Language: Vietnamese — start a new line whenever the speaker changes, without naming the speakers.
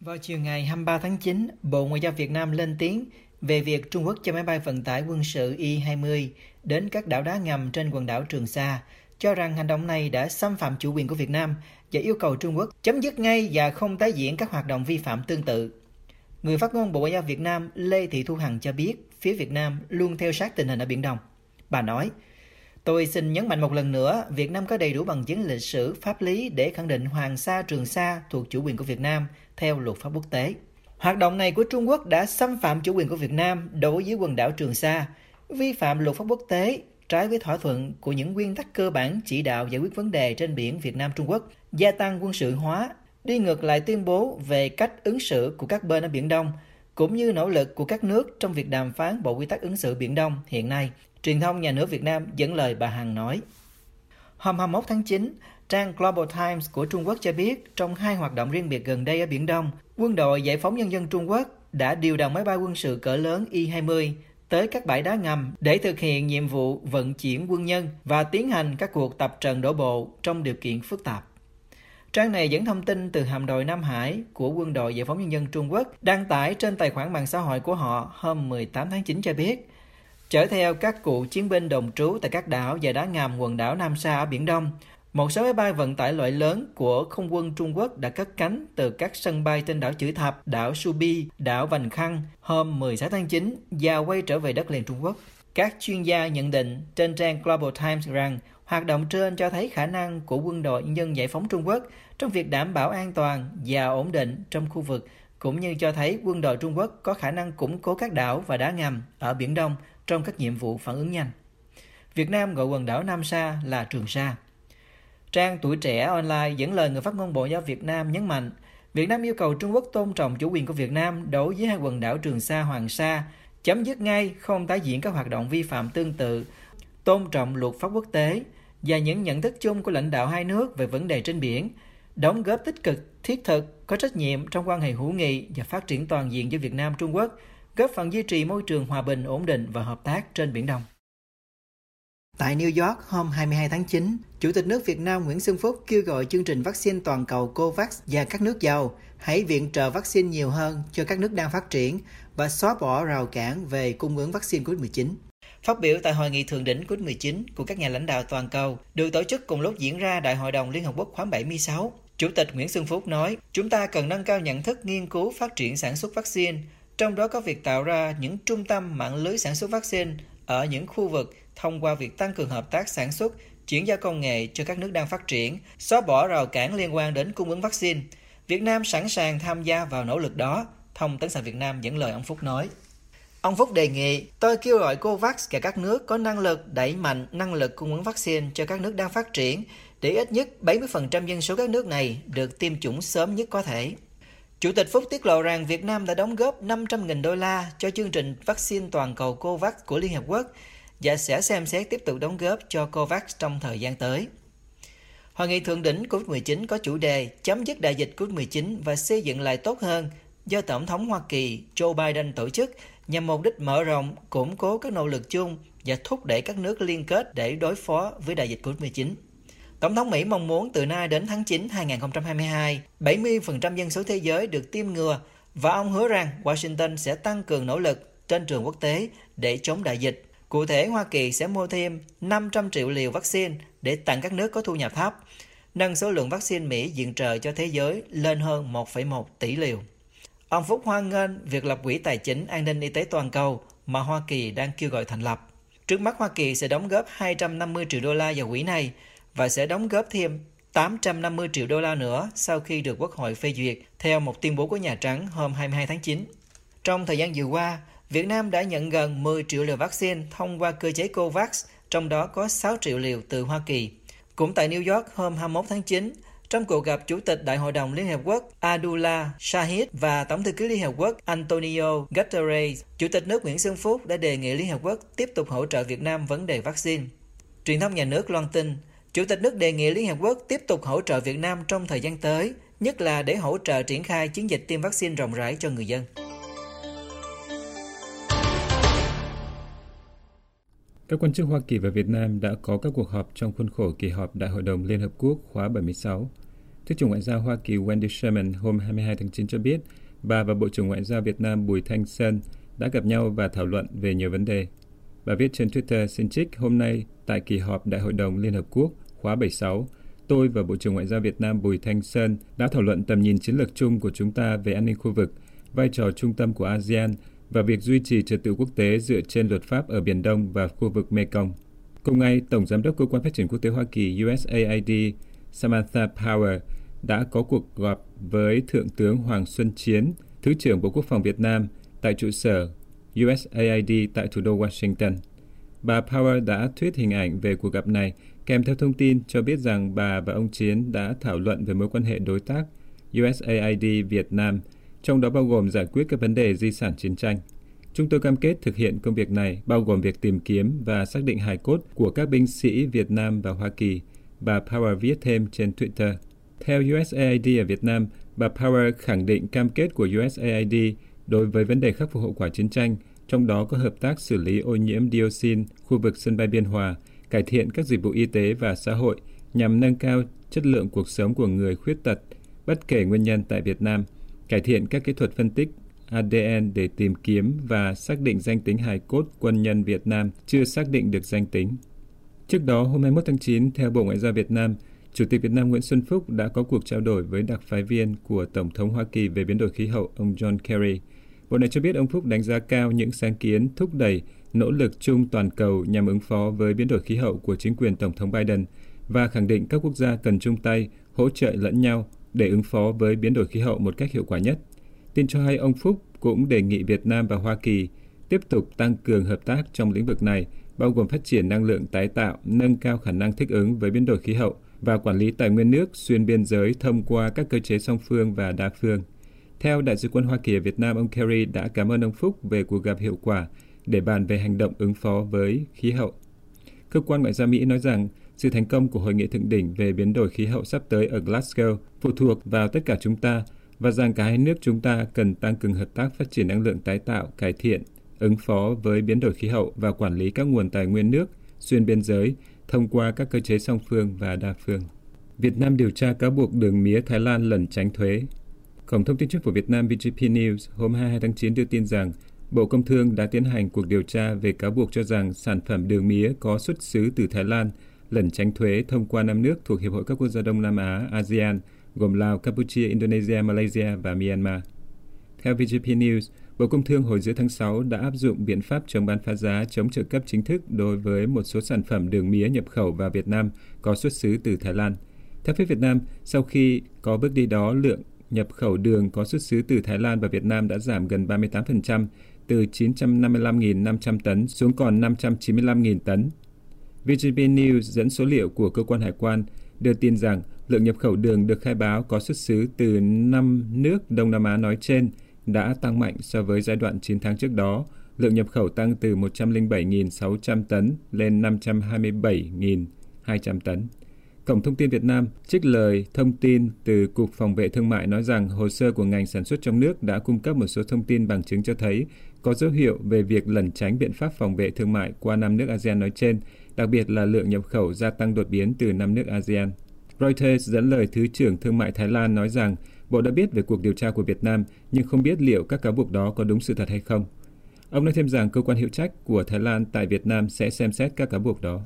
Vào chiều ngày 23 tháng 9, Bộ Ngoại giao Việt Nam lên tiếng về việc Trung Quốc cho máy bay vận tải quân sự Y-20 đến các đảo đá ngầm trên quần đảo Trường Sa, cho rằng hành động này đã xâm phạm chủ quyền của Việt Nam và yêu cầu Trung Quốc chấm dứt ngay và không tái diễn các hoạt động vi phạm tương tự. Người phát ngôn Bộ Ngoại giao Việt Nam Lê Thị Thu Hằng cho biết phía Việt Nam luôn theo sát tình hình ở Biển Đông. Bà nói, Tôi xin nhấn mạnh một lần nữa, Việt Nam có đầy đủ bằng chứng lịch sử, pháp lý để khẳng định Hoàng Sa, Trường Sa thuộc chủ quyền của Việt Nam theo luật pháp quốc tế. Hoạt động này của Trung Quốc đã xâm phạm chủ quyền của Việt Nam đối với quần đảo Trường Sa, vi phạm luật pháp quốc tế, trái với thỏa thuận của những nguyên tắc cơ bản chỉ đạo giải quyết vấn đề trên biển Việt Nam Trung Quốc, gia tăng quân sự hóa, đi ngược lại tuyên bố về cách ứng xử của các bên ở Biển Đông, cũng như nỗ lực của các nước trong việc đàm phán Bộ Quy tắc ứng xử Biển Đông hiện nay, truyền thông nhà nước Việt Nam dẫn lời bà Hằng nói. Hôm 21 tháng 9, trang Global Times của Trung Quốc cho biết trong hai hoạt động riêng biệt gần đây ở Biển Đông, quân đội Giải phóng Nhân dân Trung Quốc đã điều động máy bay quân sự cỡ lớn Y-20 tới các bãi đá ngầm để thực hiện nhiệm vụ vận chuyển quân nhân và tiến hành các cuộc tập trận đổ bộ trong điều kiện phức tạp. Trang này dẫn thông tin từ hạm đội Nam Hải của Quân đội Giải phóng Nhân dân Trung Quốc đăng tải trên tài khoản mạng xã hội của họ hôm 18 tháng 9 cho biết, chở theo các cụ chiến binh đồng trú tại các đảo và đá ngầm quần đảo Nam Sa ở Biển Đông, một số máy bay vận tải loại lớn của không quân Trung Quốc đã cất cánh từ các sân bay trên đảo Chữ Thập, đảo Subi, đảo Vành Khăn hôm 16 tháng 9 và quay trở về đất liền Trung Quốc. Các chuyên gia nhận định trên trang Global Times rằng hoạt động trên cho thấy khả năng của quân đội nhân giải phóng Trung Quốc trong việc đảm bảo an toàn và ổn định trong khu vực, cũng như cho thấy quân đội Trung Quốc có khả năng củng cố các đảo và đá ngầm ở Biển Đông trong các nhiệm vụ phản ứng nhanh. Việt Nam gọi quần đảo Nam Sa là Trường Sa. Trang Tuổi Trẻ Online dẫn lời người phát ngôn Bộ Giáo Việt Nam nhấn mạnh, Việt Nam yêu cầu Trung Quốc tôn trọng chủ quyền của Việt Nam đối với hai quần đảo Trường Sa, Hoàng Sa, chấm dứt ngay không tái diễn các hoạt động vi phạm tương tự, tôn trọng luật pháp quốc tế và những nhận thức chung của lãnh đạo hai nước về vấn đề trên biển, đóng góp tích cực, thiết thực, có trách nhiệm trong quan hệ hữu nghị và phát triển toàn diện giữa Việt Nam Trung Quốc, góp phần duy trì môi trường hòa bình, ổn định và hợp tác trên Biển Đông. Tại New York hôm 22 tháng 9, Chủ tịch nước Việt Nam Nguyễn Xuân Phúc kêu gọi chương trình vaccine toàn cầu COVAX và các nước giàu hãy viện trợ vaccine nhiều hơn cho các nước đang phát triển và xóa bỏ rào cản về cung ứng vaccine COVID-19. Phát biểu tại hội nghị thượng đỉnh COVID-19 của các nhà lãnh đạo toàn cầu được tổ chức cùng lúc diễn ra Đại hội đồng Liên Hợp Quốc khóa 76, Chủ tịch Nguyễn Xuân Phúc nói, chúng ta cần nâng cao nhận thức nghiên cứu phát triển sản xuất vaccine, trong đó có việc tạo ra những trung tâm mạng lưới sản xuất vaccine ở những khu vực thông qua việc tăng cường hợp tác sản xuất, chuyển giao công nghệ cho các nước đang phát triển, xóa bỏ rào cản liên quan đến cung ứng vaccine. Việt Nam sẵn sàng tham gia vào nỗ lực đó, Thông tấn xã Việt Nam dẫn lời ông Phúc nói. Ông Phúc đề nghị, tôi kêu gọi COVAX và các nước có năng lực đẩy mạnh năng lực cung ứng vaccine cho các nước đang phát triển để ít nhất 70% dân số các nước này được tiêm chủng sớm nhất có thể. Chủ tịch Phúc tiết lộ rằng Việt Nam đã đóng góp 500.000 đô la cho chương trình vaccine toàn cầu COVAX của Liên Hợp Quốc và sẽ xem xét tiếp tục đóng góp cho COVAX trong thời gian tới. Hội nghị thượng đỉnh COVID-19 có chủ đề chấm dứt đại dịch COVID-19 và xây dựng lại tốt hơn do Tổng thống Hoa Kỳ Joe Biden tổ chức nhằm mục đích mở rộng, củng cố các nỗ lực chung và thúc đẩy các nước liên kết để đối phó với đại dịch COVID-19. Tổng thống Mỹ mong muốn từ nay đến tháng 9 2022, 70% dân số thế giới được tiêm ngừa và ông hứa rằng Washington sẽ tăng cường nỗ lực trên trường quốc tế để chống đại dịch. Cụ thể, Hoa Kỳ sẽ mua thêm 500 triệu liều vaccine để tặng các nước có thu nhập thấp, nâng số lượng vaccine Mỹ diện trợ cho thế giới lên hơn 1,1 tỷ liều. Ông Phúc hoan nghênh việc lập quỹ tài chính an ninh y tế toàn cầu mà Hoa Kỳ đang kêu gọi thành lập. Trước mắt Hoa Kỳ sẽ đóng góp 250 triệu đô la vào quỹ này và sẽ đóng góp thêm 850 triệu đô la nữa sau khi được Quốc hội phê duyệt, theo một tuyên bố của Nhà Trắng hôm 22 tháng 9. Trong thời gian vừa qua, Việt Nam đã nhận gần 10 triệu liều vaccine thông qua cơ chế COVAX, trong đó có 6 triệu liều từ Hoa Kỳ. Cũng tại New York hôm 21 tháng 9, trong cuộc gặp Chủ tịch Đại hội đồng Liên Hợp Quốc Abdullah Shahid và Tổng thư ký Liên Hợp Quốc Antonio Guterres, Chủ tịch nước Nguyễn Xuân Phúc đã đề nghị Liên Hợp Quốc tiếp tục hỗ trợ Việt Nam vấn đề vaccine. Truyền thông nhà nước loan tin, Chủ tịch nước đề nghị Liên Hợp Quốc tiếp tục hỗ trợ Việt Nam trong thời gian tới, nhất là để hỗ trợ triển khai chiến dịch tiêm vaccine rộng rãi cho người dân.
Các quan chức Hoa Kỳ và Việt Nam đã có các cuộc họp trong khuôn khổ kỳ họp Đại hội đồng Liên Hợp Quốc khóa 76. Thứ trưởng Ngoại giao Hoa Kỳ Wendy Sherman hôm 22 tháng 9 cho biết bà và Bộ trưởng Ngoại giao Việt Nam Bùi Thanh Sơn đã gặp nhau và thảo luận về nhiều vấn đề. Bà viết trên Twitter xin trích hôm nay tại kỳ họp Đại hội đồng Liên Hợp Quốc khóa 76, tôi và Bộ trưởng Ngoại giao Việt Nam Bùi Thanh Sơn đã thảo luận tầm nhìn chiến lược chung của chúng ta về an ninh khu vực, vai trò trung tâm của ASEAN và việc duy trì trật tự quốc tế dựa trên luật pháp ở Biển Đông và khu vực Mekong. Cùng ngày, Tổng Giám đốc Cơ quan Phát triển Quốc tế Hoa Kỳ USAID Samantha Power đã có cuộc gặp với Thượng tướng Hoàng Xuân Chiến, Thứ trưởng Bộ Quốc phòng Việt Nam tại trụ sở USAID tại thủ đô Washington. Bà Power đã thuyết hình ảnh về cuộc gặp này, kèm theo thông tin cho biết rằng bà và ông Chiến đã thảo luận về mối quan hệ đối tác USAID Việt Nam, trong đó bao gồm giải quyết các vấn đề di sản chiến tranh. Chúng tôi cam kết thực hiện công việc này, bao gồm việc tìm kiếm và xác định hài cốt của các binh sĩ Việt Nam và Hoa Kỳ, bà Power viết thêm trên Twitter. Theo USAID ở Việt Nam, bà Power khẳng định cam kết của USAID đối với vấn đề khắc phục hậu quả chiến tranh, trong đó có hợp tác xử lý ô nhiễm dioxin khu vực sân bay Biên Hòa, cải thiện các dịch vụ y tế và xã hội nhằm nâng cao chất lượng cuộc sống của người khuyết tật, bất kể nguyên nhân tại Việt Nam, cải thiện các kỹ thuật phân tích ADN để tìm kiếm và xác định danh tính hài cốt quân nhân Việt Nam chưa xác định được danh tính. Trước đó, hôm 21 tháng 9, theo Bộ Ngoại giao Việt Nam, Chủ tịch Việt Nam Nguyễn Xuân Phúc đã có cuộc trao đổi với đặc phái viên của Tổng thống Hoa Kỳ về biến đổi khí hậu ông John Kerry. Bộ này cho biết ông Phúc đánh giá cao những sáng kiến thúc đẩy nỗ lực chung toàn cầu nhằm ứng phó với biến đổi khí hậu của chính quyền Tổng thống Biden và khẳng định các quốc gia cần chung tay hỗ trợ lẫn nhau để ứng phó với biến đổi khí hậu một cách hiệu quả nhất. Tin cho hay ông Phúc cũng đề nghị Việt Nam và Hoa Kỳ tiếp tục tăng cường hợp tác trong lĩnh vực này, bao gồm phát triển năng lượng tái tạo, nâng cao khả năng thích ứng với biến đổi khí hậu và quản lý tài nguyên nước xuyên biên giới thông qua các cơ chế song phương và đa phương. Theo Đại sứ quân Hoa Kỳ ở Việt Nam, ông Kerry đã cảm ơn ông Phúc về cuộc gặp hiệu quả để bàn về hành động ứng phó với khí hậu. Cơ quan ngoại giao Mỹ nói rằng sự thành công của hội nghị thượng đỉnh về biến đổi khí hậu sắp tới ở Glasgow phụ thuộc vào tất cả chúng ta và rằng cả hai nước chúng ta cần tăng cường hợp tác phát triển năng lượng tái tạo, cải thiện, ứng phó với biến đổi khí hậu và quản lý các nguồn tài nguyên nước xuyên biên giới thông qua các cơ chế song phương và đa phương. Việt Nam điều tra cáo buộc đường mía Thái Lan lẩn tránh thuế. Cổng thông tin chính phủ Việt Nam VGP News hôm 22 tháng 9 đưa tin rằng Bộ Công Thương đã tiến hành cuộc điều tra về cáo buộc cho rằng sản phẩm đường mía có xuất xứ từ Thái Lan lẩn tránh thuế thông qua năm nước thuộc Hiệp hội các quốc gia Đông Nam Á ASEAN gồm Lào, Campuchia, Indonesia, Malaysia và Myanmar. Theo VGP News, Bộ Công Thương hồi giữa tháng 6 đã áp dụng biện pháp chống bán phá giá chống trợ cấp chính thức đối với một số sản phẩm đường mía nhập khẩu vào Việt Nam có xuất xứ từ Thái Lan. Theo phía Việt Nam, sau khi có bước đi đó, lượng nhập khẩu đường có xuất xứ từ Thái Lan và Việt Nam đã giảm gần 38%, từ 955.500 tấn xuống còn 595.000 tấn. VGP News dẫn số liệu của cơ quan hải quan đưa tin rằng lượng nhập khẩu đường được khai báo có xuất xứ từ 5 nước Đông Nam Á nói trên đã tăng mạnh so với giai đoạn 9 tháng trước đó. Lượng nhập khẩu tăng từ 107.600 tấn lên 527.200 tấn. Cổng Thông tin Việt Nam trích lời thông tin từ Cục Phòng vệ Thương mại nói rằng hồ sơ của ngành sản xuất trong nước đã cung cấp một số thông tin bằng chứng cho thấy có dấu hiệu về việc lẩn tránh biện pháp phòng vệ thương mại qua năm nước ASEAN nói trên, đặc biệt là lượng nhập khẩu gia tăng đột biến từ năm nước ASEAN. Reuters dẫn lời Thứ trưởng Thương mại Thái Lan nói rằng Bộ đã biết về cuộc điều tra của Việt Nam nhưng không biết liệu các cáo buộc đó có đúng sự thật hay không. Ông nói thêm rằng cơ quan hiệu trách của Thái Lan tại Việt Nam sẽ xem xét các cáo buộc đó.